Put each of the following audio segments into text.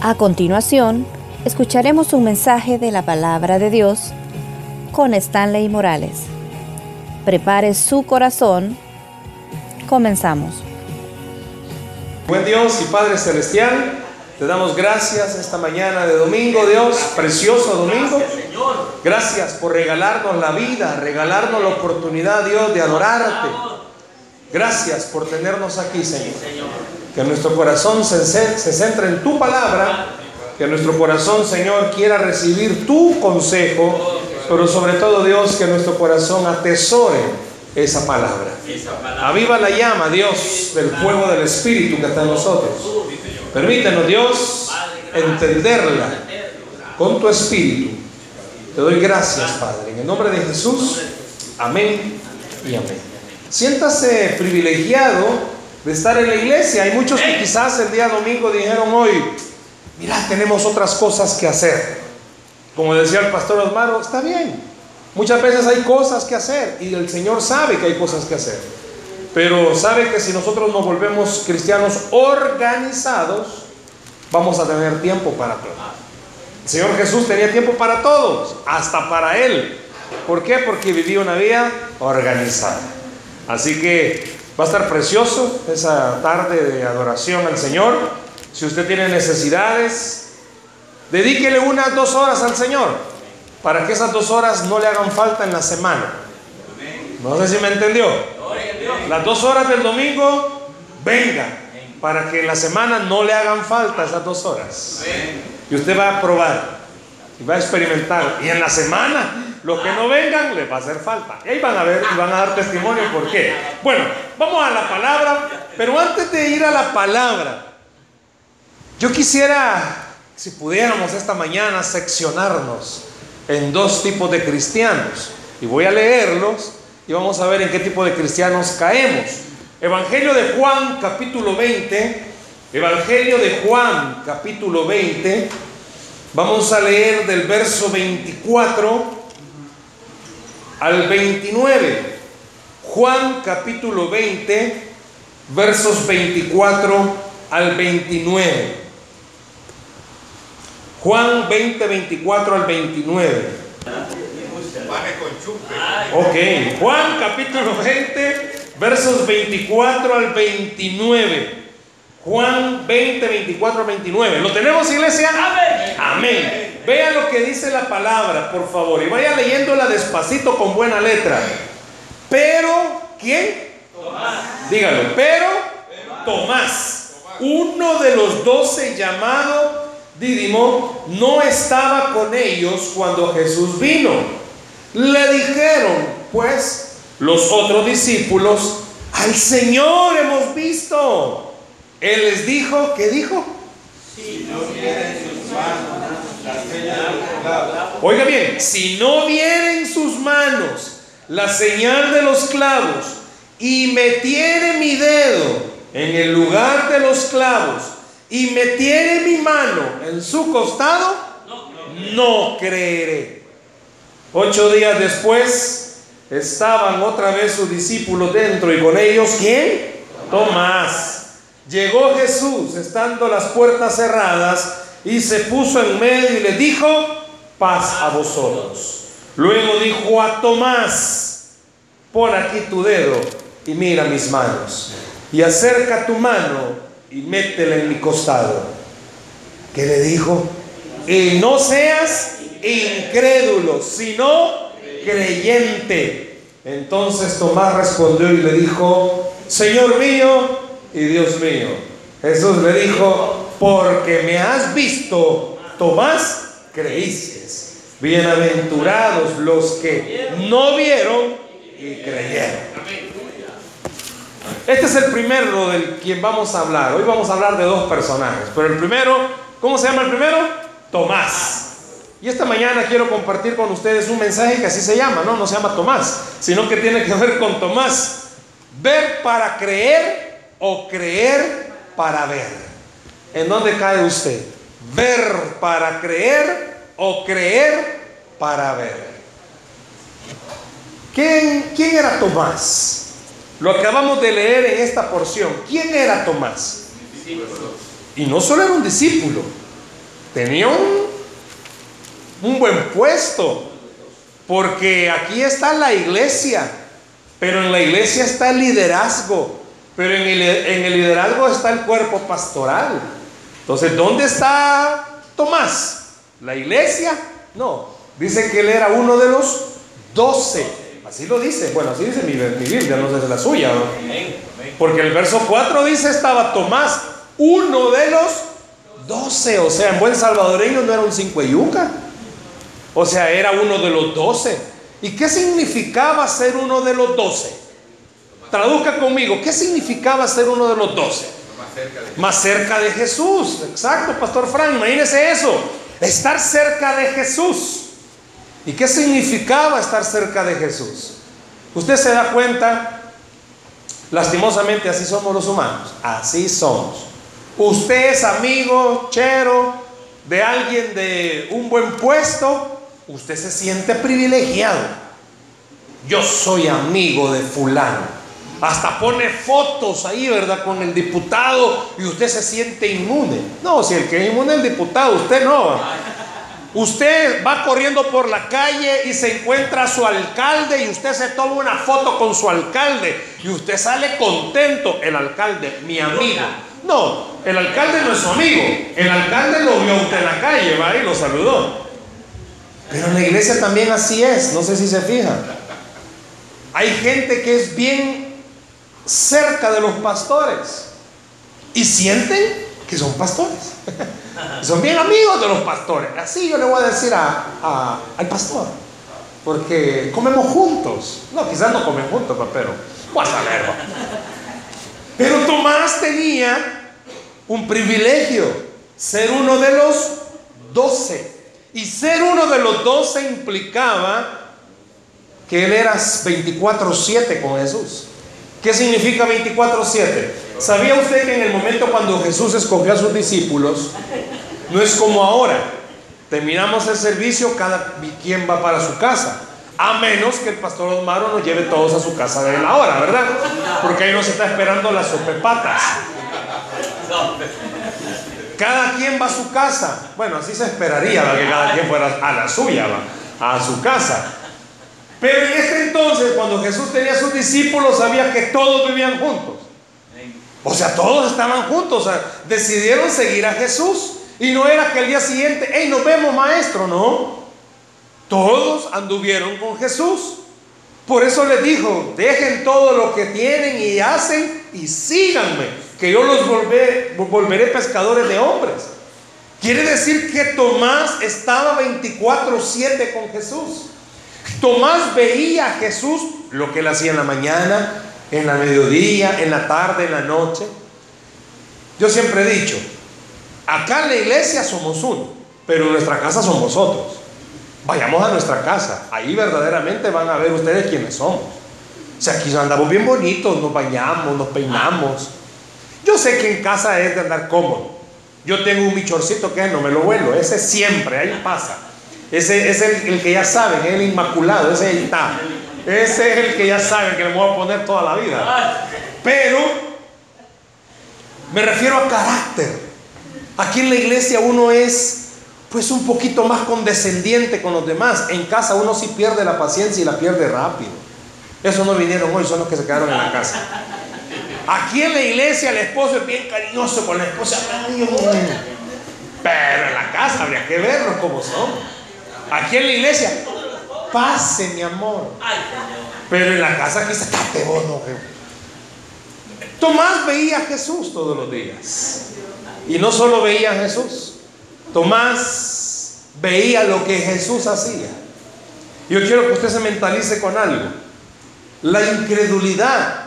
A continuación, escucharemos un mensaje de la palabra de Dios con Stanley Morales. Prepare su corazón. Comenzamos. Buen Dios y Padre Celestial, te damos gracias esta mañana de domingo, Dios, precioso domingo. Gracias por regalarnos la vida, regalarnos la oportunidad, Dios, de adorarte. Gracias por tenernos aquí, Señor. Que nuestro corazón se, se centre en tu palabra, que nuestro corazón, Señor, quiera recibir tu consejo, pero sobre todo, Dios, que nuestro corazón atesore esa palabra. Aviva la llama, Dios, del fuego del Espíritu que está en nosotros. Permítanos, Dios, entenderla con tu Espíritu. Te doy gracias, Padre. En el nombre de Jesús, amén y amén. Siéntase privilegiado de estar en la iglesia. Hay muchos que quizás el día domingo dijeron hoy, mira, tenemos otras cosas que hacer. Como decía el pastor Osmaro, está bien. Muchas veces hay cosas que hacer y el Señor sabe que hay cosas que hacer. Pero sabe que si nosotros nos volvemos cristianos organizados, vamos a tener tiempo para todo. El Señor Jesús tenía tiempo para todos, hasta para Él. ¿Por qué? Porque vivía una vida organizada. Así que Va a estar precioso esa tarde de adoración al Señor. Si usted tiene necesidades, dedíquele unas dos horas al Señor para que esas dos horas no le hagan falta en la semana. No sé si me entendió. Las dos horas del domingo, venga, para que en la semana no le hagan falta esas dos horas. Y usted va a probar y va a experimentar. Y en la semana los que no vengan les va a hacer falta. Y ahí van a ver y van a dar testimonio por qué. Bueno, vamos a la palabra, pero antes de ir a la palabra, yo quisiera, si pudiéramos esta mañana, seccionarnos en dos tipos de cristianos. Y voy a leerlos y vamos a ver en qué tipo de cristianos caemos. Evangelio de Juan, capítulo 20. Evangelio de Juan, capítulo 20. Vamos a leer del verso 24 al 29. Juan capítulo 20, versos 24 al 29. Juan 20, 24 al 29. Ok, Juan capítulo 20, versos 24 al 29. Juan 20, 24 al 29. ¿Lo tenemos, iglesia? Amén. Amén. Vea lo que dice la palabra, por favor, y vaya leyéndola despacito con buena letra. Pero, ¿quién? Tomás. Dígalo, pero Tomás, uno de los doce llamado Dídimo, no estaba con ellos cuando Jesús vino. Le dijeron, pues, los otros discípulos, al Señor hemos visto. Él les dijo, ¿qué dijo? Si no sus manos Oiga bien, si no viene en sus manos la señal de los clavos y me tiene mi dedo en el lugar de los clavos y me tiene mi mano en su costado, no creeré. Ocho días después estaban otra vez sus discípulos dentro y con ellos, ¿quién? Tomás. Llegó Jesús estando las puertas cerradas y se puso en medio y le dijo, paz a vosotros. Luego dijo a Tomás, pon aquí tu dedo y mira mis manos. Y acerca tu mano y métela en mi costado. ¿Qué le dijo? Y no seas incrédulo, sino creyente. Entonces Tomás respondió y le dijo, Señor mío y Dios mío. Jesús le dijo, porque me has visto, Tomás, creíste. Bienaventurados los que no vieron y creyeron. Este es el primero del quien vamos a hablar. Hoy vamos a hablar de dos personajes. Pero el primero, ¿cómo se llama el primero? Tomás. Y esta mañana quiero compartir con ustedes un mensaje que así se llama, ¿no? No se llama Tomás, sino que tiene que ver con Tomás. Ver para creer o creer para ver. ¿En dónde cae usted? ¿Ver para creer o creer para ver? ¿Quién, quién era Tomás? Lo acabamos de leer en esta porción. ¿Quién era Tomás? Y no solo era un discípulo, tenía un, un buen puesto, porque aquí está la iglesia, pero en la iglesia está el liderazgo, pero en el, liderazgo está el cuerpo pastoral. Entonces, ¿dónde está Tomás? ¿La iglesia? No, dice que él era uno de los doce. Así lo dice, bueno, así dice mi, mi Biblia, no sé si es la suya. Porque el verso 4 dice estaba Tomás, uno de los doce. O sea, en buen salvadoreño no era un cinco yuca. O sea, era uno de los doce. ¿Y qué significaba ser uno de los doce? Traduzca conmigo, ¿qué significaba ser uno de los doce? Más cerca de Jesús. Exacto, Pastor Frank, imagínese eso. Estar cerca de Jesús. ¿Y qué significaba estar cerca de Jesús? Usted se da cuenta, lastimosamente así somos los humanos, así somos. Usted es amigo, chero, de alguien de un buen puesto, usted se siente privilegiado. Yo soy amigo de fulano. Hasta pone fotos ahí, ¿verdad? Con el diputado y usted se siente inmune. No, si el que es inmune es el diputado, usted no. Usted va corriendo por la calle y se encuentra a su alcalde y usted se toma una foto con su alcalde y usted sale contento. El alcalde, mi amigo. No, el alcalde no es su amigo. El alcalde lo vio usted en la calle, va y lo saludó. Pero en la iglesia también así es, no sé si se fijan. Hay gente que es bien cerca de los pastores y sienten que son pastores. son bien amigos de los pastores. Así yo le voy a decir a, al pastor. Porque comemos juntos. No, quizás no comen juntos, pero pues a ver. Pero Tomás tenía un privilegio, ser uno de los doce. Y ser uno de los doce implicaba que él era 24-7 con Jesús. ¿Qué significa 24/7? ¿Sabía usted que en el momento cuando Jesús escogió a sus discípulos, no es como ahora? Terminamos el servicio, cada quien va para su casa. A menos que el pastor Osmaro nos lleve todos a su casa de la hora, ¿verdad? Porque ahí nos está esperando las sopepatas. Cada quien va a su casa. Bueno, así se esperaría que cada quien fuera a la suya, a su casa. Pero en este entonces, cuando Jesús tenía a sus discípulos, sabía que todos vivían juntos. O sea, todos estaban juntos. O sea, decidieron seguir a Jesús. Y no era que el día siguiente, hey, nos vemos maestro, no. Todos anduvieron con Jesús. Por eso les dijo, dejen todo lo que tienen y hacen y síganme, que yo los volveré pescadores de hombres. Quiere decir que Tomás estaba 24/7 con Jesús. Tomás veía a Jesús lo que él hacía en la mañana, en la mediodía, en la tarde, en la noche. Yo siempre he dicho, acá en la iglesia somos uno, pero en nuestra casa somos otros. Vayamos a nuestra casa, ahí verdaderamente van a ver ustedes quiénes somos. O sea, aquí andamos bien bonitos, nos bañamos, nos peinamos. Yo sé que en casa es de andar cómodo. Yo tengo un michorcito que no me lo vuelo, ese siempre, ahí pasa. Ese es el, que ya saben, el inmaculado, ese está. Ese es el que ya saben que le voy a poner toda la vida. Pero me refiero a carácter. Aquí en la iglesia uno es pues un poquito más condescendiente con los demás. En casa uno sí pierde la paciencia y la pierde rápido. Esos no vinieron hoy, son los que se quedaron en la casa. Aquí en la iglesia el esposo es bien cariñoso con la esposa. Pero en la casa habría que verlos como son. Aquí en la iglesia, pase mi amor. Pero en la casa aquí está vos no. Tomás veía a Jesús todos los días. Y no solo veía a Jesús, Tomás veía lo que Jesús hacía. Yo quiero que usted se mentalice con algo. La incredulidad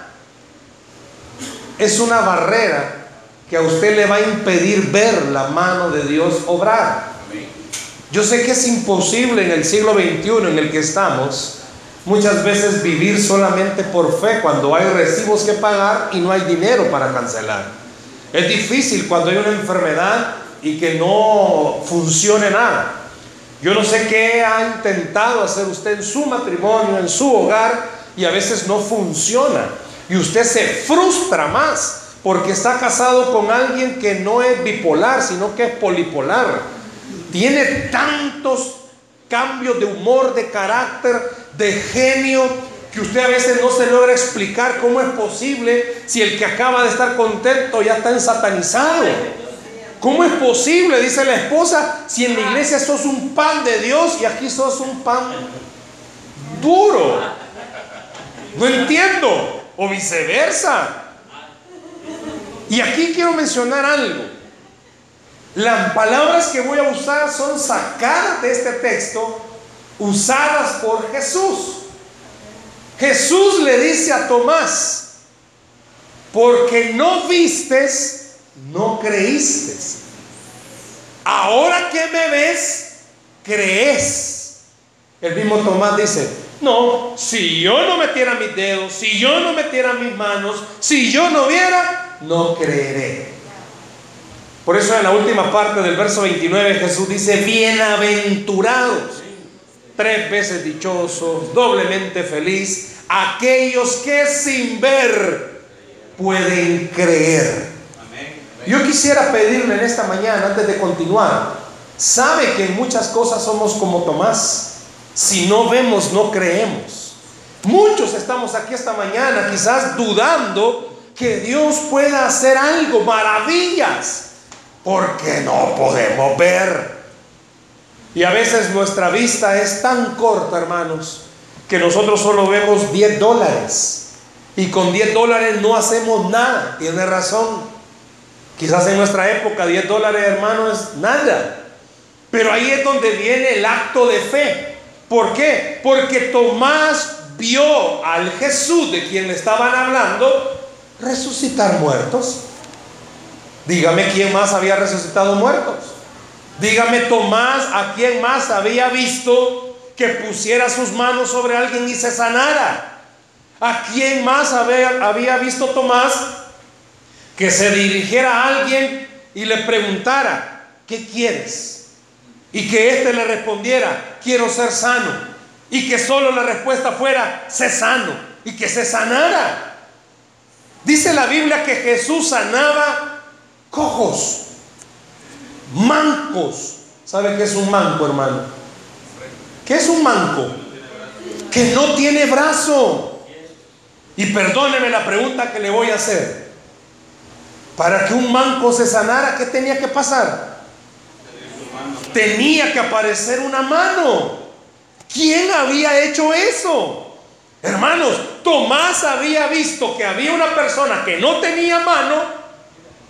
es una barrera que a usted le va a impedir ver la mano de Dios obrar. Yo sé que es imposible en el siglo XXI en el que estamos muchas veces vivir solamente por fe cuando hay recibos que pagar y no hay dinero para cancelar. Es difícil cuando hay una enfermedad y que no funcione nada. Yo no sé qué ha intentado hacer usted en su matrimonio, en su hogar, y a veces no funciona. Y usted se frustra más porque está casado con alguien que no es bipolar, sino que es polipolar tiene tantos cambios de humor, de carácter, de genio, que usted a veces no se logra explicar cómo es posible si el que acaba de estar contento ya está ensatanizado. ¿Cómo es posible, dice la esposa, si en la iglesia sos un pan de Dios y aquí sos un pan duro? No entiendo. O viceversa. Y aquí quiero mencionar algo. Las palabras que voy a usar son sacadas de este texto, usadas por Jesús. Jesús le dice a Tomás, porque no vistes, no creíste. Ahora que me ves, crees. El mismo Tomás dice, no, si yo no metiera mis dedos, si yo no metiera mis manos, si yo no viera, no creeré. Por eso en la última parte del verso 29 Jesús dice, bienaventurados, tres veces dichosos, doblemente feliz, aquellos que sin ver pueden creer. Yo quisiera pedirle en esta mañana, antes de continuar, sabe que en muchas cosas somos como Tomás. Si no vemos, no creemos. Muchos estamos aquí esta mañana quizás dudando que Dios pueda hacer algo, maravillas, porque no podemos ver. Y a veces nuestra vista es tan corta, hermanos, que nosotros solo vemos 10 dólares. Y con 10 dólares no hacemos nada. Tiene razón. Quizás en nuestra época 10 dólares, hermano, es nada. Pero ahí es donde viene el acto de fe. ¿Por qué? Porque Tomás vio al Jesús de quien le estaban hablando resucitar muertos. Dígame quién más había resucitado muertos. Dígame Tomás a quién más había visto que pusiera sus manos sobre alguien y se sanara. ¿A quién más había, visto Tomás que se dirigiera a alguien y le preguntara, ¿qué quieres? Y que éste le respondiera, quiero ser sano. Y que solo la respuesta fuera, sé sano. Y que se sanara. Dice la Biblia que Jesús sanaba cojos, mancos. ¿Sabe qué es un manco, hermano? ¿Qué es un manco? Que no tiene brazo. Y perdóneme la pregunta que le voy a hacer. Para que un manco se sanara, ¿qué tenía que pasar? Tenía que aparecer una mano. ¿Quién había hecho eso? Hermanos, Tomás había visto que había una persona que no tenía mano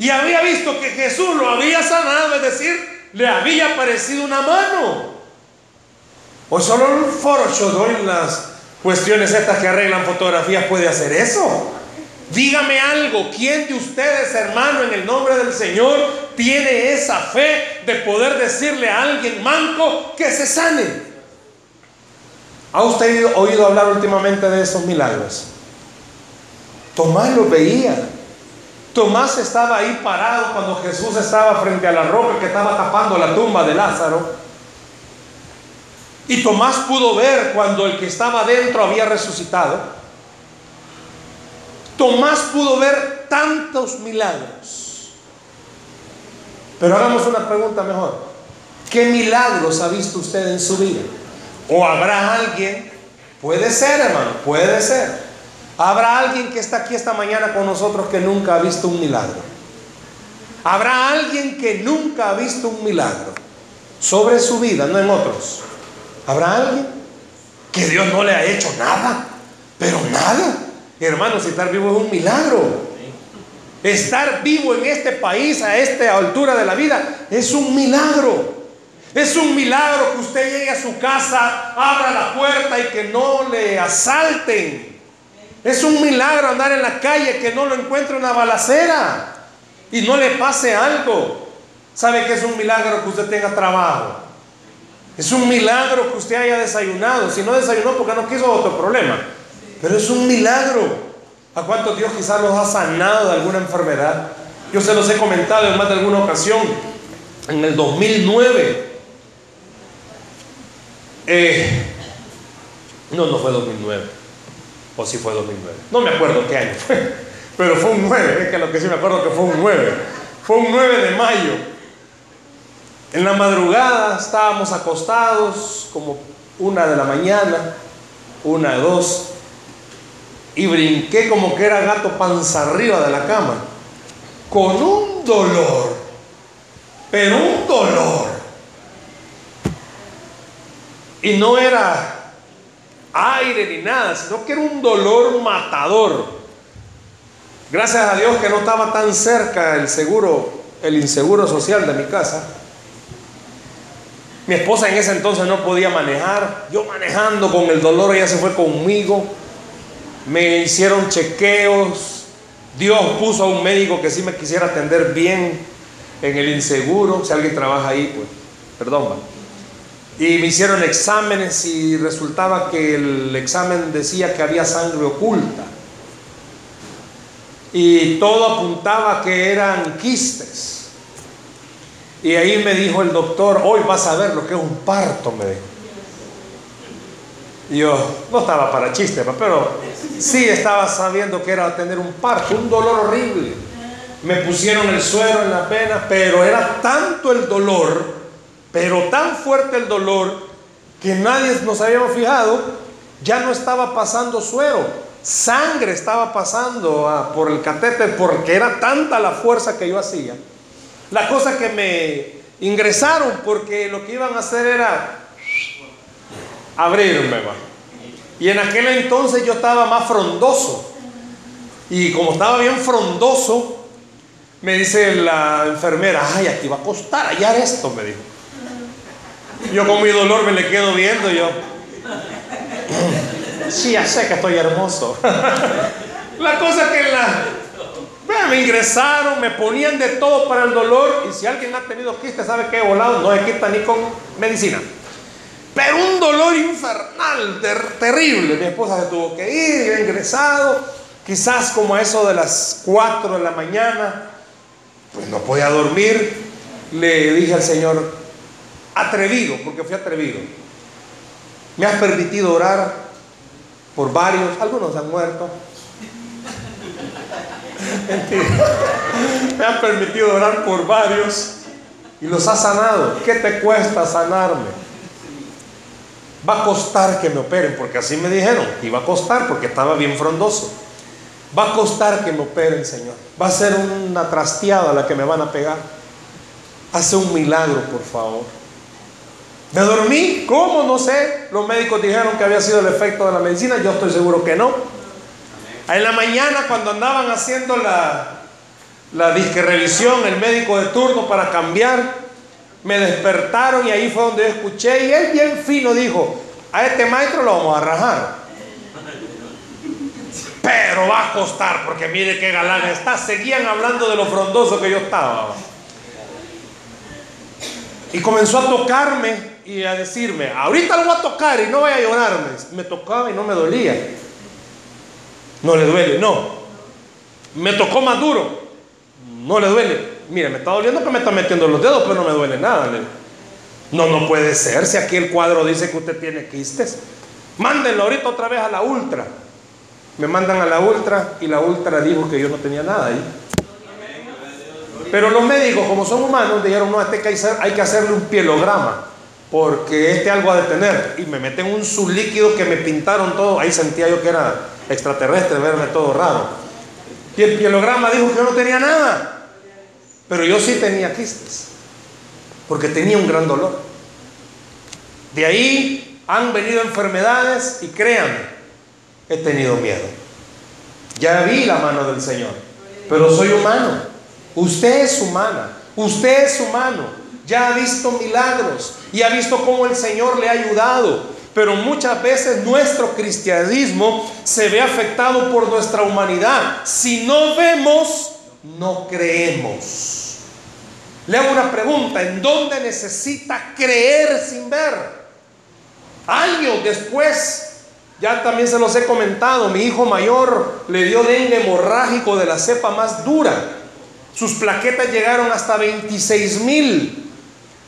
y había visto que Jesús lo había sanado, es decir, le había aparecido una mano. O solo el Photoshop en las cuestiones estas que arreglan fotografías puede hacer eso. Dígame algo, ¿quién de ustedes, hermano, en el nombre del Señor, tiene esa fe de poder decirle a alguien manco que se sane? ¿Ha usted oído hablar últimamente de esos milagros? Tomás lo veía. Tomás estaba ahí parado cuando Jesús estaba frente a la roca que estaba tapando la tumba de Lázaro. Y Tomás pudo ver cuando el que estaba dentro había resucitado. Tomás pudo ver tantos milagros. Pero hagamos una pregunta mejor. ¿Qué milagros ha visto usted en su vida? O habrá alguien, puede ser hermano, puede ser. Habrá alguien que está aquí esta mañana con nosotros que nunca ha visto un milagro. Habrá alguien que nunca ha visto un milagro sobre su vida, no en otros. Habrá alguien que Dios no le ha hecho nada, pero nada. Hermanos, estar vivo es un milagro. Estar vivo en este país a esta altura de la vida es un milagro. Es un milagro que usted llegue a su casa, abra la puerta y que no le asalten. Es un milagro andar en la calle que no lo encuentre una balacera y no le pase algo. ¿Sabe que es un milagro que usted tenga trabajo? Es un milagro que usted haya desayunado. Si no desayunó porque no quiso otro problema. Pero es un milagro. ¿A cuántos Dios quizás los ha sanado de alguna enfermedad? Yo se los he comentado en más de alguna ocasión. En el 2009 eh, no, no fue 2009. O si fue 2009. No me acuerdo qué año fue. Pero fue un 9. Es que lo que sí me acuerdo que fue un 9. Fue un 9 de mayo. En la madrugada estábamos acostados como una de la mañana, una, dos, y brinqué como que era gato panza arriba de la cama, con un dolor, pero un dolor. Y no era aire ni nada, sino que era un dolor matador. Gracias a Dios que no estaba tan cerca el seguro, el inseguro social de mi casa. Mi esposa en ese entonces no podía manejar. Yo manejando con el dolor, ella se fue conmigo. Me hicieron chequeos. Dios puso a un médico que sí me quisiera atender bien en el inseguro. Si alguien trabaja ahí, pues, perdón. Y me hicieron exámenes y resultaba que el examen decía que había sangre oculta. Y todo apuntaba que eran quistes. Y ahí me dijo el doctor, hoy vas a ver lo que es un parto, me dijo. Y yo no estaba para chiste, pero sí estaba sabiendo que era tener un parto, un dolor horrible. Me pusieron el suero en la pena, pero era tanto el dolor, pero tan fuerte el dolor, que nadie nos habíamos fijado, ya no estaba pasando suero, sangre estaba pasando por el catéter, porque era tanta la fuerza que yo hacía la cosa que me ingresaron porque lo que iban a hacer era abrirme. Y en aquel entonces yo estaba más frondoso. Y como estaba bien frondoso, me dice la enfermera, ay, aquí va a costar hallar esto, me dijo. Yo con mi dolor me le quedo viendo, yo, sí, ya sé que estoy hermoso. la cosa que la, me ingresaron, me ponían de todo para el dolor. Y si alguien ha tenido quiste, sabe que he volado, no se quita ni con medicina. Pero un dolor infernal, terrible. Mi esposa se tuvo que ir, yo he ingresado. Quizás como a eso de las 4 de la mañana, pues no podía dormir. Le dije al Señor, atrevido, porque fui atrevido. Me has permitido orar por varios, algunos han muerto, me han permitido orar por varios y los ha sanado. ¿Qué te cuesta sanarme? Va a costar que me operen, porque así me dijeron, iba a costar porque estaba bien frondoso. Va a costar que me operen, Señor. Va a ser una trasteada la que me van a pegar. Hace un milagro, por favor. Me dormí, ¿cómo? No sé. Los médicos dijeron que había sido el efecto de la medicina, yo estoy seguro que no. En la mañana cuando andaban haciendo la, la disque revisión, el médico de turno para cambiar, me despertaron y ahí fue donde yo escuché y él bien fino dijo, a este maestro lo vamos a rajar. Pero va a costar porque mire qué galán está. Seguían hablando de lo frondoso que yo estaba. Y comenzó a tocarme y a decirme, ahorita lo voy a tocar y no vaya a llorarme. Me tocaba y no me dolía. No le duele, no. Me tocó más duro. No le duele. Mire, me está doliendo que me está metiendo los dedos, pero no me duele nada. No, no puede ser. Si aquí el cuadro dice que usted tiene quistes, mándenlo ahorita otra vez a la ultra. Me mandan a la ultra y la ultra dijo que yo no tenía nada ahí. Pero los médicos, como son humanos, dijeron, no, este hay que hacerle un pielograma, porque este algo ha de tener. Y me meten un sublíquido que me pintaron todo. Ahí sentía yo que era extraterrestre, verme todo raro. Y el pielograma dijo que yo no tenía nada, pero yo sí tenía quistes, porque tenía un gran dolor. De ahí han venido enfermedades y créanme, he tenido miedo. Ya vi la mano del Señor, pero soy humano. Usted es humana, usted es humano. Ya ha visto milagros y ha visto cómo el Señor le ha ayudado. Pero muchas veces nuestro cristianismo se ve afectado por nuestra humanidad. Si no vemos, no creemos. Le hago una pregunta, ¿en dónde necesita creer sin ver? Años después, ya también se los he comentado, mi hijo mayor le dio dengue hemorrágico de la cepa más dura. Sus plaquetas llegaron hasta 26 mil.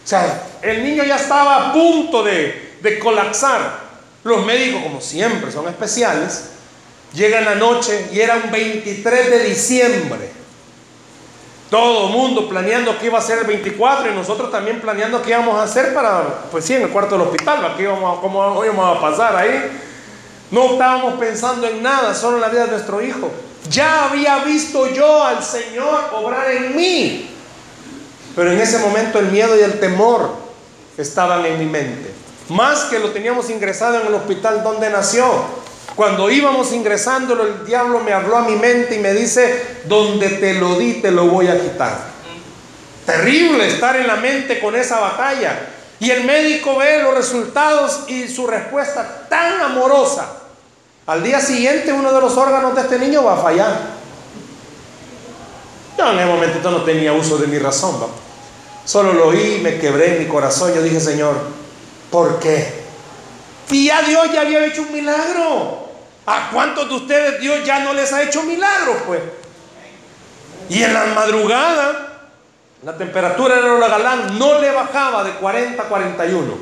O sea, el niño ya estaba a punto de, de colapsar. Los médicos, como siempre, son especiales. Llegan la noche y era un 23 de diciembre. Todo el mundo planeando qué iba a ser el 24 y nosotros también planeando qué íbamos a hacer para, pues sí, en el cuarto del hospital, ¿qué íbamos, cómo íbamos a pasar ahí. No estábamos pensando en nada, solo en la vida de nuestro hijo. Ya había visto yo al Señor obrar en mí. Pero en ese momento el miedo y el temor estaban en mi mente. Más que lo teníamos ingresado en el hospital donde nació. Cuando íbamos ingresándolo, el diablo me habló a mi mente y me dice, donde te lo di, te lo voy a quitar. Terrible estar en la mente con esa batalla. Y el médico ve los resultados y su respuesta tan amorosa. Al día siguiente uno de los órganos de este niño va a fallar. Yo en ese momentito no tenía uso de mi razón. Solo lo oí, me quebré mi corazón. Yo dije, Señor, ¿por qué? Y ya Dios ya había hecho un milagro. ¿A cuántos de ustedes Dios ya no les ha hecho milagros, pues? Y en la madrugada, la temperatura de la galán no le bajaba de 40 a 41.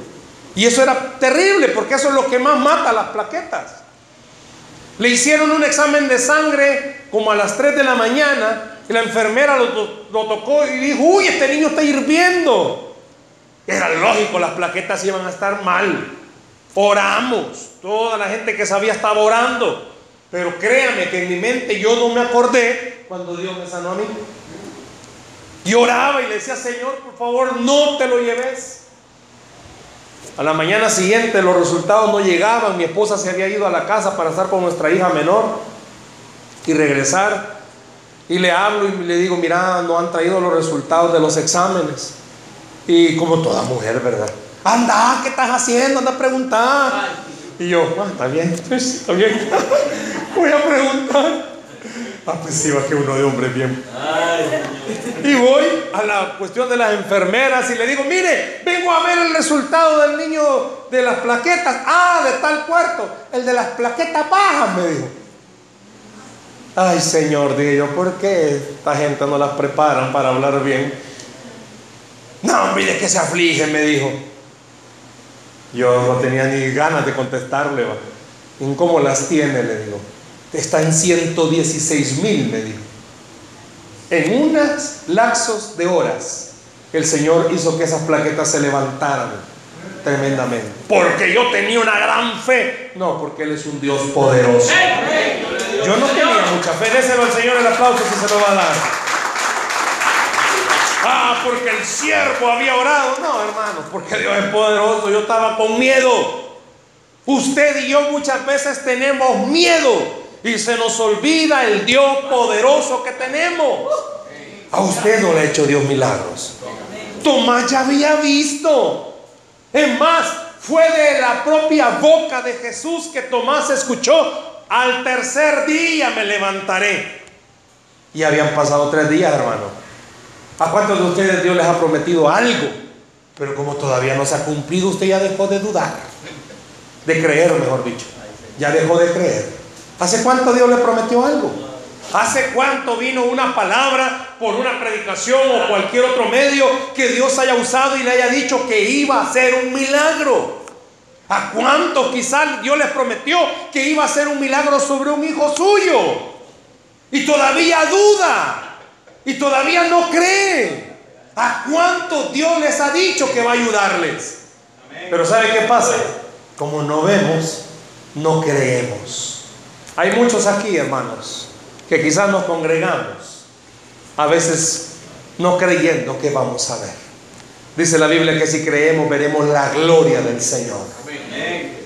Y eso era terrible, porque eso es lo que más mata las plaquetas. Le hicieron un examen de sangre como a las 3 de la mañana y la enfermera lo, tocó y dijo, uy, este niño está hirviendo. Era lógico, las plaquetas iban a estar mal. Oramos. Toda la gente que sabía estaba orando. Pero créame que en mi mente yo no me acordé cuando Dios me sanó a mí. Y oraba y le decía, Señor, por favor, no te lo lleves. A la mañana siguiente los resultados no llegaban. Mi esposa se había ido a la casa para estar con nuestra hija menor y regresar. Y le hablo y le digo, mira, no han traído los resultados de los exámenes. Y como toda mujer, ¿verdad? Anda, ¿qué estás haciendo? Anda a preguntar. Y yo, ah, está bien, está bien. Voy a preguntar. Ah, pues sí, va que uno de hombre bien. Y voy a la cuestión de las enfermeras y le digo, mire, vengo a ver el resultado del niño de las plaquetas. Ah, de tal cuarto. El de las plaquetas bajas, me dijo. Ay, Señor, dije yo, ¿por qué esta gente no las preparan para hablar bien? No, mire que se aflige, me dijo. Yo no tenía ni ganas de contestarle. ¿va? ¿En cómo las tiene? Le digo. Está en 116 mil, me dijo. En unos lapsos de horas, el Señor hizo que esas plaquetas se levantaran tremendamente. Porque yo tenía una gran fe. No, porque Él es un Dios poderoso. Yo no tenía mucha fe. Déselo al Señor el aplauso si se lo va a dar. Ah, porque el siervo había orado. No, hermanos, porque Dios es poderoso. Yo estaba con miedo. Usted y yo muchas veces tenemos miedo y se nos olvida el Dios poderoso que tenemos. A usted no le ha hecho Dios milagros. Tomás ya había visto. Es más, fue de la propia boca de Jesús que Tomás escuchó. Al tercer día me levantaré. Y habían pasado tres días, hermano. ¿A cuántos de ustedes Dios les ha prometido algo? Pero como todavía no se ha cumplido, usted ya dejó de dudar. De creer, mejor dicho. Ya dejó de creer. ¿Hace cuánto Dios le prometió algo? ¿Hace cuánto vino una palabra por una predicación o cualquier otro medio que Dios haya usado y le haya dicho que iba a ser un milagro? ¿A cuánto quizás Dios les prometió que iba a ser un milagro sobre un hijo suyo? Y todavía duda. Y todavía no cree. ¿A cuánto Dios les ha dicho que va a ayudarles? Pero ¿sabe qué pasa? Como no vemos, no creemos. Hay muchos aquí, hermanos, que quizás nos congregamos, a veces no creyendo que vamos a ver. Dice la Biblia que si creemos veremos la gloria del Señor.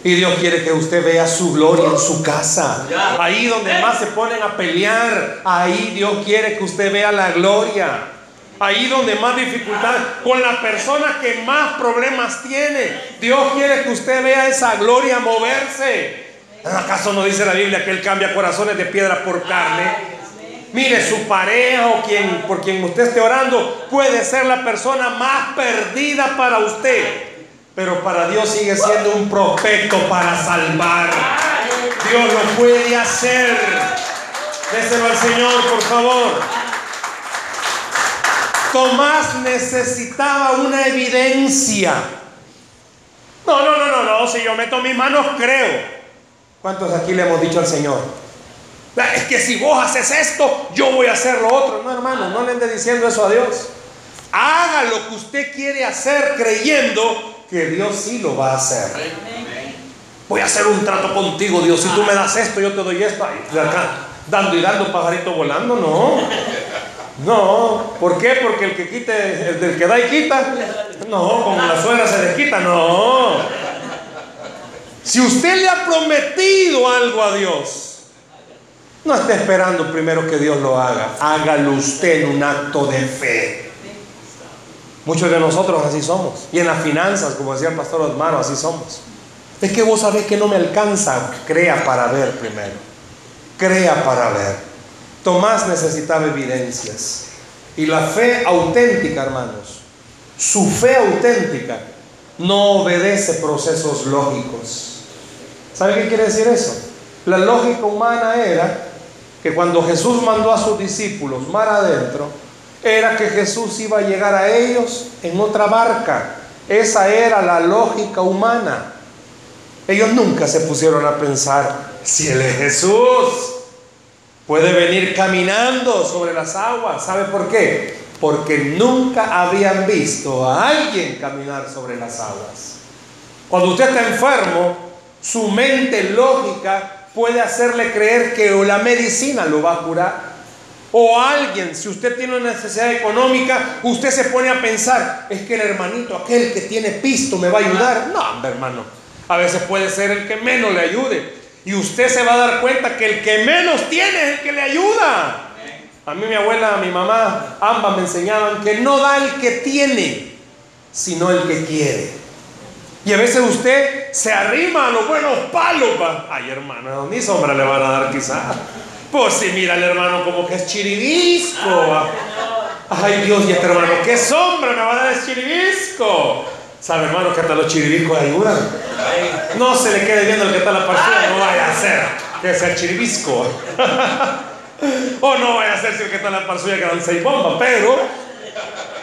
Y Dios quiere que usted vea su gloria en su casa. Ahí donde más se ponen a pelear, ahí Dios quiere que usted vea la gloria. Ahí donde más dificultad, con la persona que más problemas tiene, Dios quiere que usted vea esa gloria moverse. ¿Acaso no dice la Biblia que Él cambia corazones de piedra por carne? Mire, su pareja o quien, por quien usted esté orando puede ser la persona más perdida para usted. Pero para Dios sigue siendo un prospecto para salvar. Dios lo puede hacer. Déselo al Señor, por favor. Tomás necesitaba una evidencia. No, no, no, no, no. Si yo meto mis manos, creo. ¿Cuántos aquí le hemos dicho al Señor? Es que si vos haces esto, yo voy a hacer lo otro. No, hermano, no le ande diciendo eso a Dios. Haga lo que usted quiere hacer creyendo que Dios sí lo va a hacer. Voy a hacer un trato contigo, Dios. Si tú me das esto, yo te doy esto. dando y dando, pajarito volando, no. No, ¿por qué? Porque el que quite, el del que da y quita, no, como la suegra se desquita, no. Si usted le ha prometido algo a Dios, no esté esperando primero que Dios lo haga. Hágalo usted en un acto de fe. Muchos de nosotros así somos. Y en las finanzas, como decía el pastor Osmaro, así somos. Es que vos sabés que no me alcanza. Crea para ver primero. Crea para ver. Tomás necesitaba evidencias. Y la fe auténtica, hermanos, su fe auténtica no obedece procesos lógicos. ¿Sabe qué quiere decir eso? La lógica humana era que cuando Jesús mandó a sus discípulos mar adentro, era que Jesús iba a llegar a ellos en otra barca. Esa era la lógica humana. Ellos nunca se pusieron a pensar, si Él es Jesús, Puede venir caminando sobre las aguas. ¿Sabe por qué? Porque nunca habían visto a alguien caminar sobre las aguas. Cuando usted está enfermo, su mente lógica puede hacerle creer que la medicina lo va a curar. O alguien, si usted tiene una necesidad económica, usted se pone a pensar, es que el hermanito, aquel que tiene pisto, me va a ayudar. No, hermano. A veces puede ser el que menos le ayude. Y usted se va a dar cuenta que el que menos tiene es el que le ayuda. A mí mi abuela, mi mamá, ambas me enseñaban que no da el que tiene, sino el que quiere. Y a veces usted se arrima a los buenos palos. Ay, hermano, ni sombra le van a dar quizá. Pues si mira el hermano como que es chiribisco. Ay Dios, y este hermano, ¿qué sombra me va a dar el chiribisco? ¿Sabe, hermano, que hasta los chiribiscos ayudan? No se le quede viendo el que está la partida, no vaya a ser que sea el chiribisco. o no vaya a ser si el que está la parsuya que dan seis bombas, pero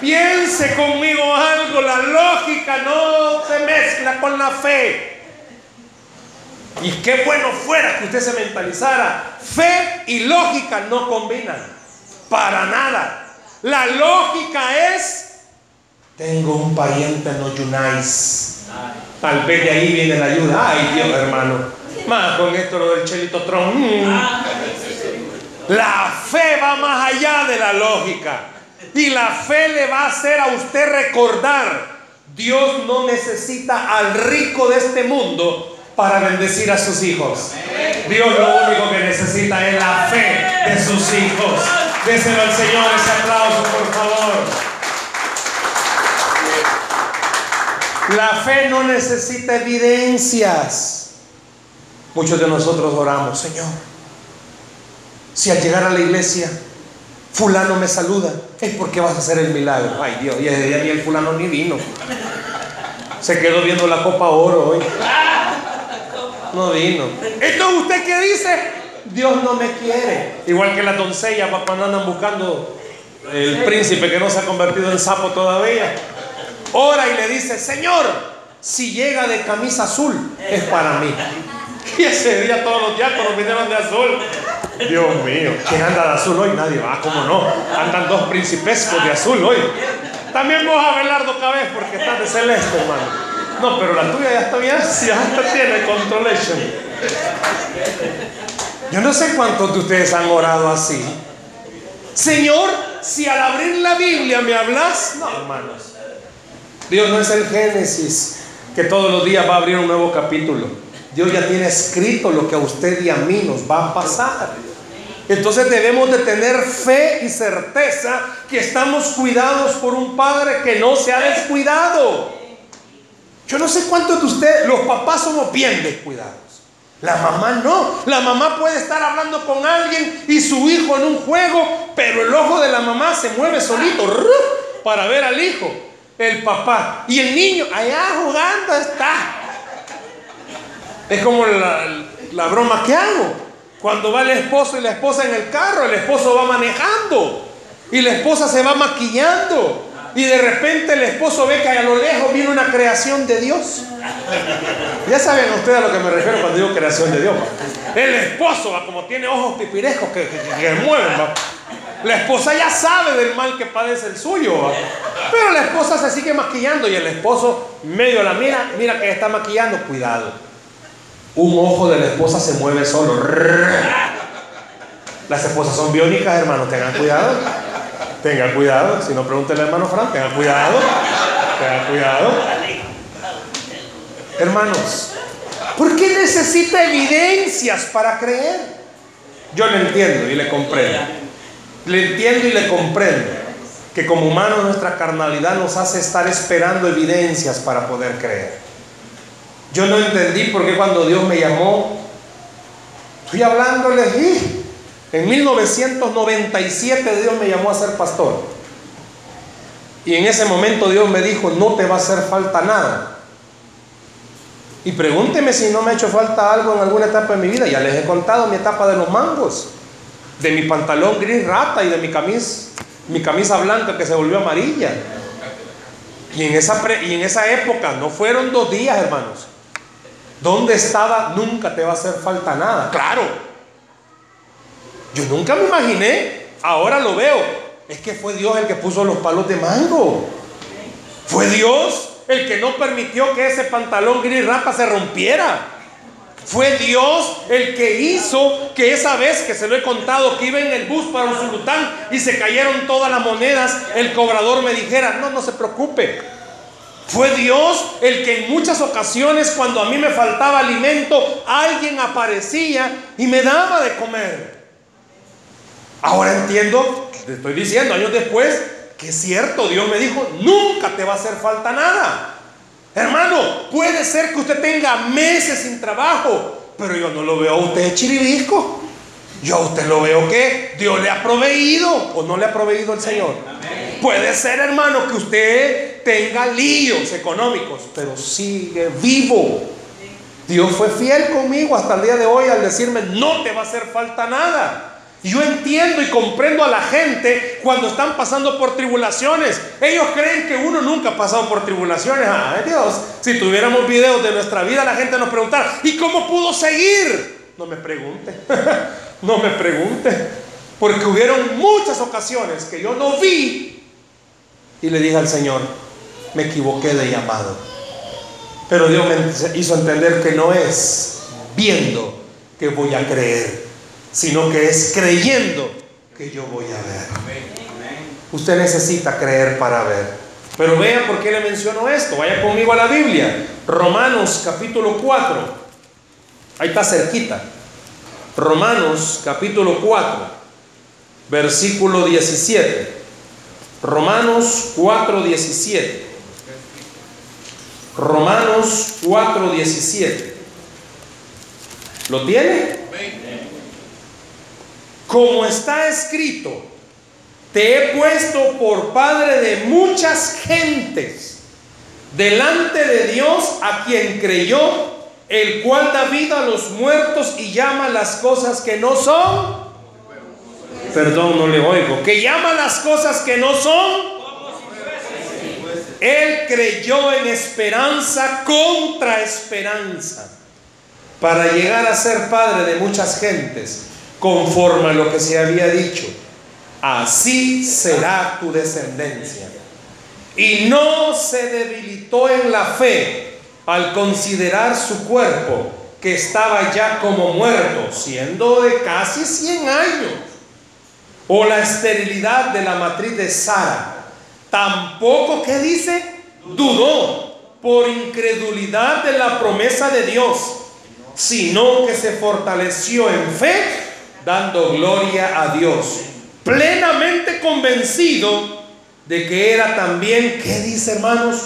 piense conmigo algo, la lógica no se mezcla con la fe. Y qué bueno fuera que usted se mentalizara. Fe y lógica no combinan. Para nada. La lógica es tengo un pariente en los. Tal vez de ahí viene la ayuda. Ay, Dios, hermano. Más con esto lo del chelito Tron. Mm. La fe va más allá de la lógica. Y la fe le va a hacer a usted recordar. Dios no necesita al rico de este mundo para bendecir a sus hijos. Dios lo único que necesita es la fe de sus hijos. Déselo al Señor ese aplauso, por favor. La fe no necesita evidencias. Muchos de nosotros oramos, Señor, si al llegar a la iglesia fulano me saluda, es porque vas a hacer el milagro. Ay Dios, y desde ahí el fulano ni vino. Se quedó viendo la copa oro hoy. No vino. Entonces usted qué dice? Dios no me quiere. Igual que la doncella cuando andan buscando el príncipe que no se ha convertido en sapo todavía ora y le dice, Señor, si llega de camisa azul, es para mí. Y ese día todos los diáconos vinieron de azul. Dios mío, ¿quién anda de azul hoy? Nadie va, ¿cómo no? Andan dos principescos de azul hoy. También vos a Belardo Cabez porque estás de celeste, hermano. No, pero la tuya ya está bien, ya tiene controlation. Yo no sé cuántos de ustedes han orado así. Señor, si al abrir la Biblia me hablas, no, hermanos. Dios no es el Génesis que todos los días va a abrir un nuevo capítulo. Dios ya tiene escrito lo que a usted y a mí nos va a pasar. Entonces debemos de tener fe y certeza que estamos cuidados por un Padre que no se ha descuidado. Yo no sé cuántos de ustedes, los papás somos bien descuidados. La mamá no. La mamá puede estar hablando con alguien y su hijo en un juego, pero el ojo de la mamá se mueve solito para ver al hijo el papá. Y el niño allá jugando está. Es como la, broma que hago. Cuando va el esposo y la esposa en el carro, el esposo va manejando y la esposa se va maquillando. Y de repente el esposo ve que a lo lejos viene una creación de Dios. Ya saben ustedes a lo que me refiero cuando digo creación de Dios. El esposo, como tiene ojos pipirejos que, que, mueven, la esposa ya sabe del mal que padece el suyo. Pero la esposa se sigue maquillando y el esposo medio la mira, mira que está maquillando, cuidado. Un ojo de la esposa se mueve solo. Las esposas son biónicas, hermanos, tengan cuidado. Tengan cuidado, si no pregúntenle al hermano Fran, tengan cuidado. Tengan cuidado. Hermanos, ¿por qué necesita evidencias para creer? Yo le entiendo y le comprendo. Le entiendo y le comprendo que como humanos nuestra carnalidad nos hace estar esperando evidencias para poder creer. Yo no entendí por qué cuando Dios me llamó, fui hablándole y en 1997 Dios me llamó a ser pastor. Y en ese momento Dios me dijo, no te va a hacer falta nada. Y pregúnteme si no me ha hecho falta algo en alguna etapa de mi vida. Ya les he contado mi etapa de los mangos, de mi pantalón gris rata y de mi camisa, mi camisa blanca que se volvió amarilla. Y en esa, y en esa época no fueron dos días, hermanos. ¿Dónde estaba? Nunca te va a hacer falta nada. Claro, yo nunca me imaginé, ahora lo veo, es que fue Dios el que puso los palos de mango. Fue Dios el que no permitió que ese pantalón gris rapa se rompiera. Fue Dios el que hizo que esa vez que se lo he contado que iba en el bus para un sultán y se cayeron todas las monedas, el cobrador me dijera, no, no se preocupe. Fue Dios el que en muchas ocasiones cuando a mí me faltaba alimento, alguien aparecía y me daba de comer. Ahora entiendo, te estoy diciendo años después, que es cierto, Dios me dijo, nunca te va a hacer falta nada. Hermano, puede ser que usted tenga meses sin trabajo, pero yo no lo veo a usted chiribisco. Yo a usted lo veo que Dios le ha proveído o no le ha proveído el Señor. Puede ser, hermano, que usted tenga líos económicos, pero sigue vivo. Dios fue fiel conmigo hasta el día de hoy al decirme, no te va a hacer falta nada. Yo entiendo y comprendo a la gente cuando están pasando por tribulaciones. Ellos creen que uno nunca ha pasado por tribulaciones. Ay Dios, si tuviéramos videos de nuestra vida, la gente nos preguntara, ¿y cómo pudo seguir? No me pregunte, no me pregunte. Porque hubieron muchas ocasiones que yo no vi y le dije al Señor, me equivoqué de llamado. Pero Dios me hizo entender que no es viendo que voy a creer sino que es creyendo que yo voy a ver. Usted necesita creer para ver. Pero vea por qué le menciono esto. Vaya conmigo a la Biblia. Romanos capítulo 4. Ahí está cerquita. Romanos capítulo 4, versículo 17. Romanos 4, 17. Romanos 4, 17. ¿Lo tiene? como está escrito, te he puesto por padre de muchas gentes delante de Dios a quien creyó, el cual da vida a los muertos y llama las cosas que no son. Perdón, no le oigo. Que llama las cosas que no son. Él creyó en esperanza contra esperanza para llegar a ser padre de muchas gentes conforme a lo que se había dicho. Así será tu descendencia. Y no se debilitó en la fe al considerar su cuerpo, que estaba ya como muerto, siendo de casi 100 años, o la esterilidad de la matriz de Sara. Tampoco, ¿qué dice? Dudó por incredulidad de la promesa de Dios, sino que se fortaleció en fe dando gloria a Dios, plenamente convencido de que era también, ¿qué dice hermanos?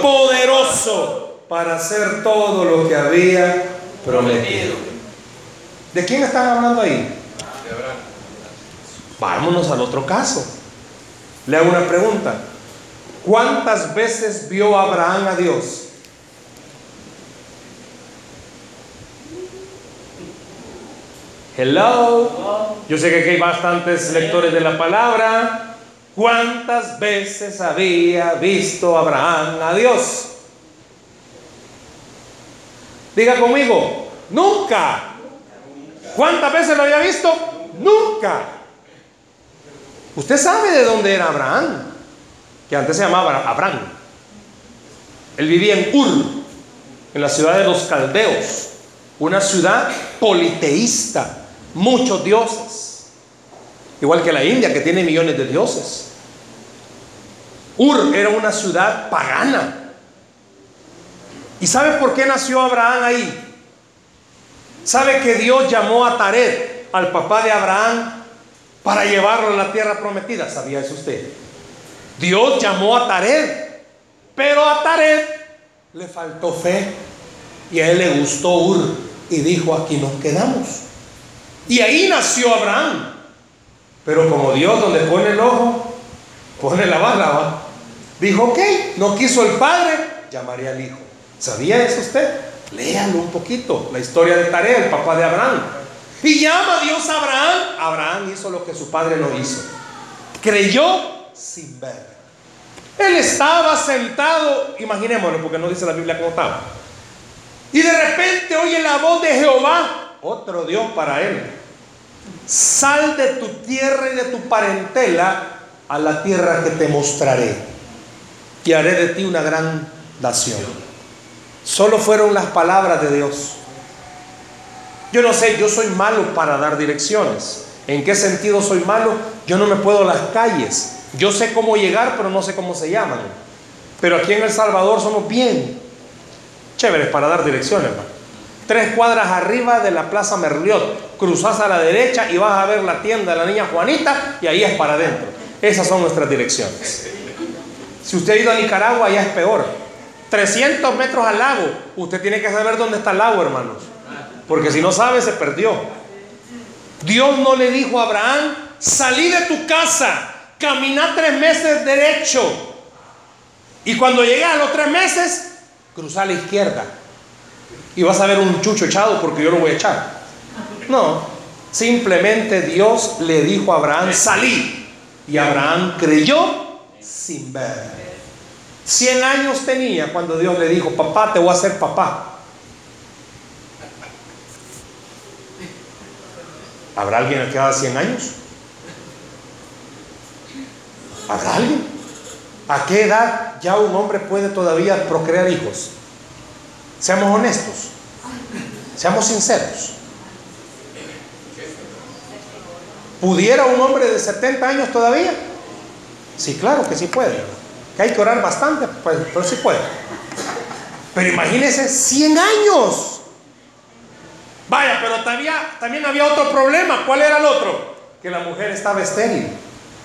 Poderoso. para hacer todo lo que había prometido. ¿De quién están hablando ahí? Vámonos al otro caso. Le hago una pregunta. ¿Cuántas veces vio Abraham a Dios? Hello. Yo sé que aquí hay bastantes lectores de la palabra. ¿Cuántas veces había visto Abraham a Dios? Diga conmigo, nunca. ¿Cuántas veces lo había visto? Nunca. Usted sabe de dónde era Abraham, que antes se llamaba Abraham. Él vivía en Ur, en la ciudad de los caldeos, una ciudad politeísta, muchos dioses, igual que la India, que tiene millones de dioses. Ur era una ciudad pagana. ¿Y sabe por qué nació Abraham ahí? ¿Sabe que Dios llamó a Tared, al papá de Abraham, para llevarlo a la tierra prometida? ¿Sabía eso usted? Dios llamó a Tared, pero a Tared le faltó fe y a él le gustó Ur y dijo, aquí nos quedamos. Y ahí nació Abraham. Pero como Dios donde pone el ojo, pone la bala, dijo, ok, no quiso el padre, llamaría al hijo. ¿Sabía eso usted? Léalo un poquito, la historia de Tarea, el papá de Abraham. Y llama a Dios Abraham. Abraham hizo lo que su padre no hizo. Creyó sin ver. Él estaba sentado, imaginémoslo, porque no dice la Biblia cómo estaba. Y de repente oye la voz de Jehová, otro Dios para él. Sal de tu tierra y de tu parentela a la tierra que te mostraré. Y haré de ti una gran nación. Solo fueron las palabras de Dios. Yo no sé, yo soy malo para dar direcciones. ¿En qué sentido soy malo? Yo no me puedo las calles. Yo sé cómo llegar, pero no sé cómo se llaman. Pero aquí en El Salvador somos bien chéveres para dar direcciones, Tres cuadras arriba de la Plaza Merliot, cruzás a la derecha y vas a ver la tienda de la niña Juanita y ahí es para adentro. Esas son nuestras direcciones. Si usted ha ido a Nicaragua, ya es peor. 300 metros al lago. Usted tiene que saber dónde está el lago, hermanos. Porque si no sabe, se perdió. Dios no le dijo a Abraham, salí de tu casa, camina tres meses derecho. Y cuando llegues a los tres meses, cruza a la izquierda. Y vas a ver un chucho echado porque yo lo voy a echar. No, simplemente Dios le dijo a Abraham, salí. Y Abraham creyó sin ver. 100 años tenía cuando Dios le dijo, papá, te voy a hacer papá. ¿Habrá alguien que haga 100 años? ¿Habrá alguien? ¿A qué edad ya un hombre puede todavía procrear hijos? Seamos honestos. Seamos sinceros. ¿Pudiera un hombre de 70 años todavía? Sí, claro que sí puede. Que hay que orar bastante, pues, pero sí puede. Pero imagínese 100 años. Vaya, pero también, también había otro problema. ¿Cuál era el otro? Que la mujer estaba estéril.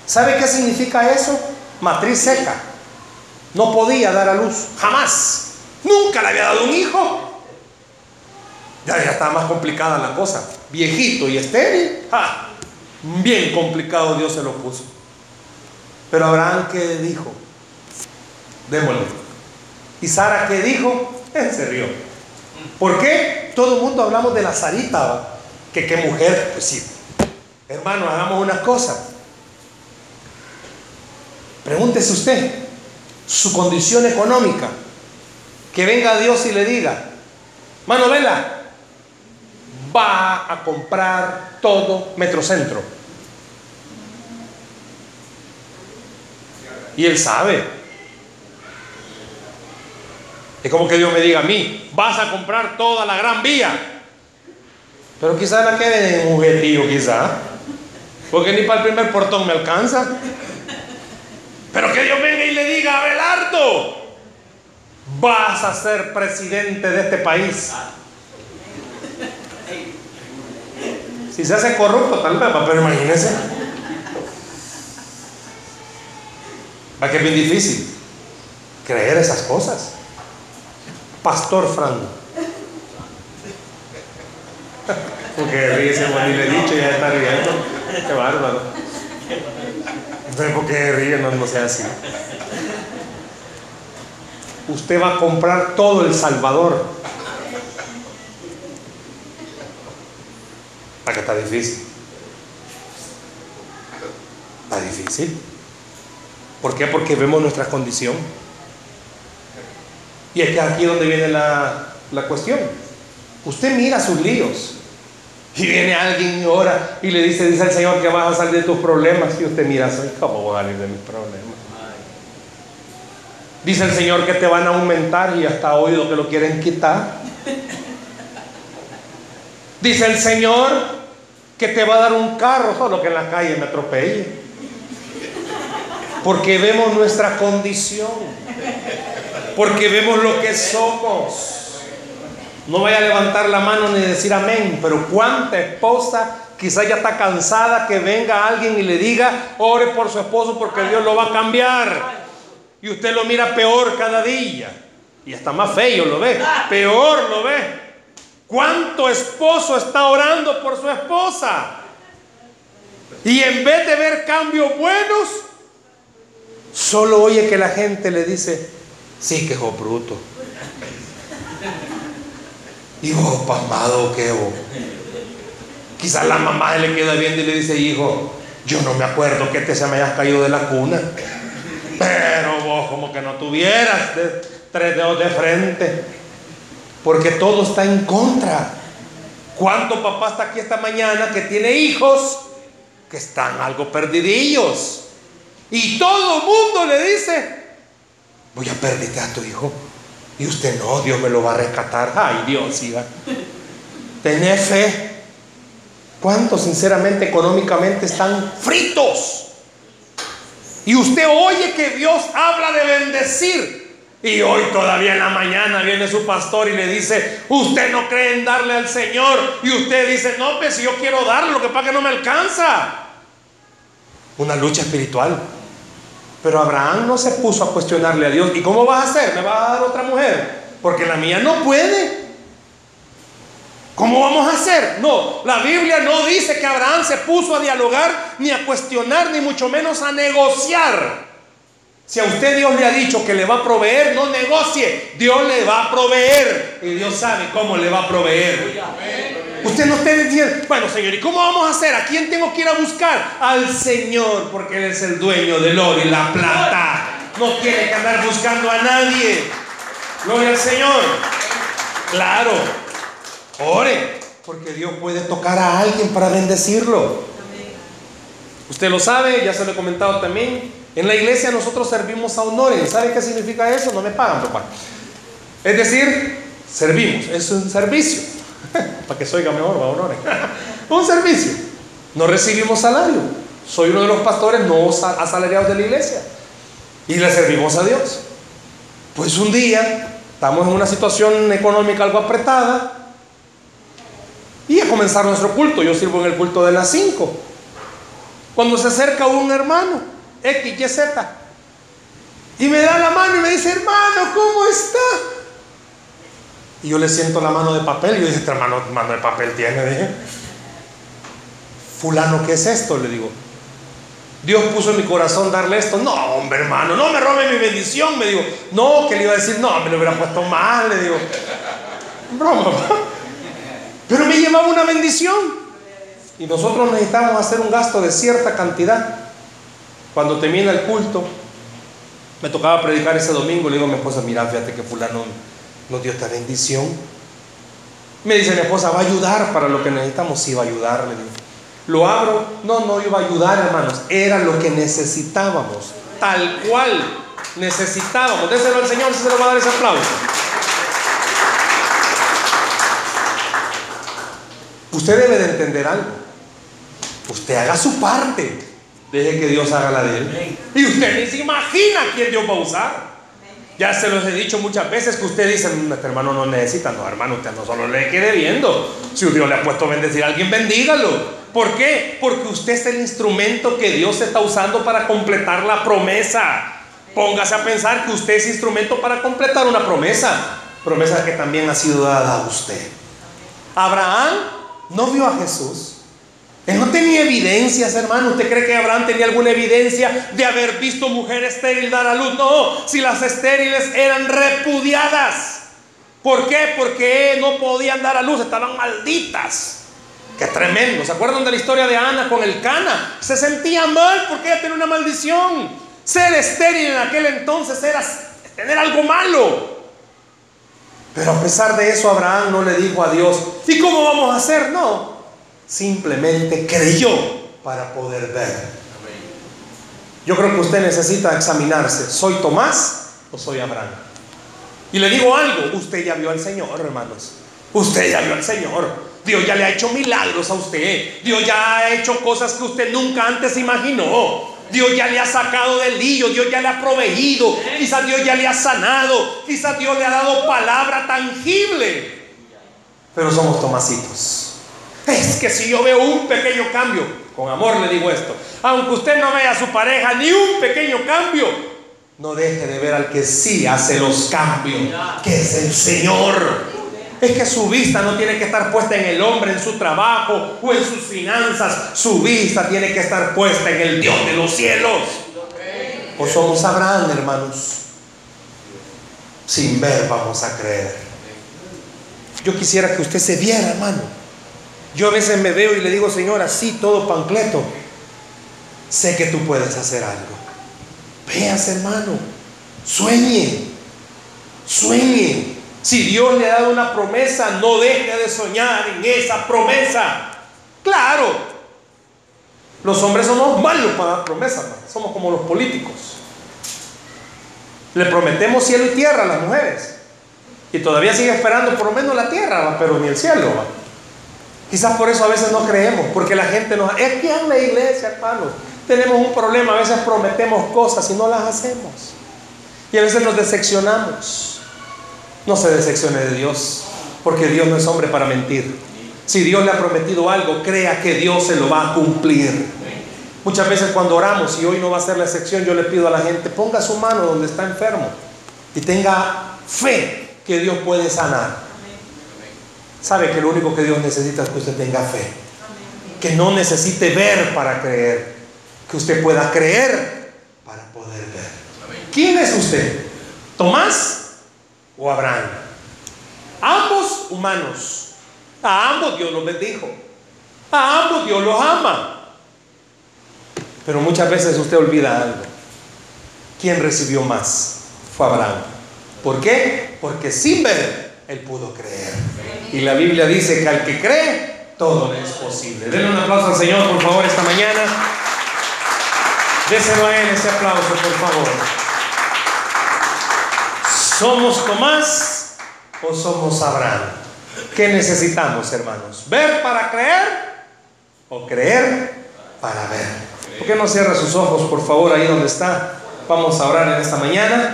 ¿Sabe qué significa eso? Matriz seca. No podía dar a luz. Jamás. Nunca le había dado un hijo. Ya, ya estaba más complicada la cosa. Viejito y estéril. Bien complicado Dios se lo puso. Pero Abraham, ¿qué dijo? démosle. ¿Y Sara qué dijo? Él se rió. ¿Por qué? Todo el mundo hablamos de la Sarita, que qué mujer, pues sí. Hermano, hagamos una cosa. Pregúntese usted su condición económica. Que venga Dios y le diga, mano, vela, va a comprar todo Metrocentro. Y él sabe, es como que Dios me diga a mí, vas a comprar toda la gran vía. Pero quizás la quede en un juguetillo, quizá. Porque ni para el primer portón me alcanza. Pero que Dios venga y le diga, Abelardo, vas a ser presidente de este país. Si se hace corrupto, tal vez, pero imagínense. Va que es bien difícil creer esas cosas. Pastor Fran. Porque ríe ese ni le he dicho, ya está riendo. Qué bárbaro. Entonces, ¿por qué ríe? No, no sea así. Usted va a comprar todo El Salvador. ¿Para qué está difícil? Está difícil. ¿Por qué? Porque vemos nuestra condición. Y es que aquí donde viene la, la cuestión. Usted mira sus líos. Y viene alguien y ora y le dice, dice el Señor que vas a salir de tus problemas. Y usted mira, ¿cómo voy a salir de mis problemas? Dice el Señor que te van a aumentar y hasta oído que lo quieren quitar. Dice el Señor que te va a dar un carro, solo que en la calle me atropelle. Porque vemos nuestra condición. Porque vemos lo que somos. No vaya a levantar la mano ni decir amén, pero cuánta esposa quizá ya está cansada que venga alguien y le diga, ore por su esposo porque Dios lo va a cambiar. Y usted lo mira peor cada día. Y hasta más feo lo ve. Peor lo ve. ¿Cuánto esposo está orando por su esposa? Y en vez de ver cambios buenos, solo oye que la gente le dice, sí, que bruto. Hijo, pasmado, qué Quizás la mamá le queda viendo y le dice, hijo, yo no me acuerdo que te se me hayas caído de la cuna. Pero vos como que no tuvieras tres dedos de frente porque todo está en contra. ¿Cuánto papá está aquí esta mañana que tiene hijos que están algo perdidillos? Y todo el mundo le dice, voy a perder a tu hijo. Y usted no, Dios me lo va a rescatar. Ay, Dios, hija. Tené fe. ¿Cuántos sinceramente económicamente están fritos? Y usted oye que Dios habla de bendecir. Y hoy todavía en la mañana viene su pastor y le dice, usted no cree en darle al Señor. Y usted dice, no, pues yo quiero darle, lo que pasa que no me alcanza. Una lucha espiritual. Pero Abraham no se puso a cuestionarle a Dios. ¿Y cómo vas a hacer? ¿Me vas a dar otra mujer? Porque la mía no puede. ¿Cómo vamos a hacer? No, la Biblia no dice que Abraham se puso a dialogar, ni a cuestionar, ni mucho menos a negociar. Si a usted Dios le ha dicho que le va a proveer, no negocie. Dios le va a proveer. Y Dios sabe cómo le va a proveer. Usted no esté diciendo, bueno Señor, ¿y cómo vamos a hacer? ¿A quién tengo que ir a buscar? Al Señor, porque Él es el dueño del oro y la plata. No tiene que andar buscando a nadie. Gloria al Señor. Claro. Ore, porque Dios puede tocar a alguien para bendecirlo. Usted lo sabe, ya se lo he comentado también. En la iglesia nosotros servimos a honores. ¿Sabe qué significa eso? No me pagan, papá. Es decir, servimos. Es un servicio. Para que se oiga mejor, honores. un servicio. No recibimos salario. Soy uno de los pastores no asalariados de la iglesia. Y le servimos a Dios. Pues un día estamos en una situación económica algo apretada. Y a comenzar nuestro culto. Yo sirvo en el culto de las 5. Cuando se acerca un hermano X, Y, Z. Y me da la mano y me dice, hermano, ¿cómo está? Y yo le siento la mano de papel. Y yo dije, este hermano, mano de papel tiene, dije. Fulano, ¿qué es esto? Le digo. Dios puso en mi corazón darle esto. No, hombre, hermano, no me robe mi bendición. Me digo, no, que le iba a decir, no, me lo hubiera puesto mal. Le digo, broma, pero me llevaba una bendición. Y nosotros necesitamos hacer un gasto de cierta cantidad. Cuando termina el culto, me tocaba predicar ese domingo, le digo a mi esposa, mira, fíjate que fulano nos dio esta bendición. Me dice mi esposa, va a ayudar para lo que necesitamos, sí va a ayudar, le digo. Lo abro, no, no iba a ayudar, hermanos, era lo que necesitábamos, tal cual necesitábamos. Déselo al Señor, si se lo va a dar ese aplauso. Usted debe de entender algo. Usted haga su parte. Deje que Dios haga la de él. Y usted ni se imagina quién Dios va a usar. Ya se los he dicho muchas veces que usted dice, mm, este hermano no necesita. No, hermano, usted no solo le quede viendo. Si Dios le ha puesto a bendecir a alguien, bendígalo. ¿Por qué? Porque usted es el instrumento que Dios está usando para completar la promesa. Póngase a pensar que usted es instrumento para completar una promesa. Promesa que también ha sido dada a usted. Abraham no vio a Jesús. Él no tenía evidencias, hermano. ¿Usted cree que Abraham tenía alguna evidencia de haber visto mujer estéril dar a luz? No, si las estériles eran repudiadas. ¿Por qué? Porque no podían dar a luz, estaban malditas. Qué tremendo. ¿Se acuerdan de la historia de Ana con el Cana? Se sentía mal porque ella tenía una maldición. Ser estéril en aquel entonces era tener algo malo. Pero a pesar de eso, Abraham no le dijo a Dios, ¿y cómo vamos a hacer? No, simplemente creyó para poder ver. Yo creo que usted necesita examinarse, ¿soy Tomás o soy Abraham? Y le digo algo, usted ya vio al Señor, hermanos. Usted ya vio al Señor. Dios ya le ha hecho milagros a usted. Dios ya ha hecho cosas que usted nunca antes imaginó. Dios ya le ha sacado del lío, Dios ya le ha proveído, quizás Dios ya le ha sanado, quizás Dios le ha dado palabra tangible. Pero somos tomasitos. Es que si yo veo un pequeño cambio, con amor le digo esto, aunque usted no vea a su pareja ni un pequeño cambio, no deje de ver al que sí hace los cambios, que es el Señor. Es que su vista no tiene que estar puesta en el hombre, en su trabajo o en sus finanzas. Su vista tiene que estar puesta en el Dios de los cielos. O somos Abraham, hermanos. Sin ver vamos a creer. Yo quisiera que usted se viera, hermano. Yo a veces me veo y le digo, Señor, así todo pancleto. Sé que tú puedes hacer algo. Veas, hermano. Sueñe. Sueñe. Si Dios le ha dado una promesa, no deje de soñar en esa promesa. Claro, los hombres somos malos para dar promesas, somos como los políticos. Le prometemos cielo y tierra a las mujeres. Y todavía sigue esperando por lo menos la tierra, pero ni el cielo. Quizás por eso a veces no creemos, porque la gente nos... Es que en la iglesia, hermanos, tenemos un problema, a veces prometemos cosas y no las hacemos. Y a veces nos decepcionamos. No se decepcione de Dios, porque Dios no es hombre para mentir. Si Dios le ha prometido algo, crea que Dios se lo va a cumplir. Muchas veces cuando oramos, y hoy no va a ser la excepción, yo le pido a la gente, ponga su mano donde está enfermo y tenga fe que Dios puede sanar. Sabe que lo único que Dios necesita es que usted tenga fe. Que no necesite ver para creer. Que usted pueda creer para poder ver. ¿Quién es usted? ¿Tomás? o Abraham. Ambos humanos. A ambos Dios los bendijo. A ambos Dios los ama. Pero muchas veces usted olvida algo. ¿Quién recibió más? Fue Abraham. ¿Por qué? Porque sin ver, él pudo creer. Y la Biblia dice que al que cree, todo es posible. Denle un aplauso al Señor, por favor, esta mañana. Déselo a él ese aplauso, por favor. ¿Somos Tomás o somos Abraham? ¿Qué necesitamos, hermanos? ¿Ver para creer o creer para ver? ¿Por qué no cierra sus ojos, por favor, ahí donde está? Vamos a orar en esta mañana.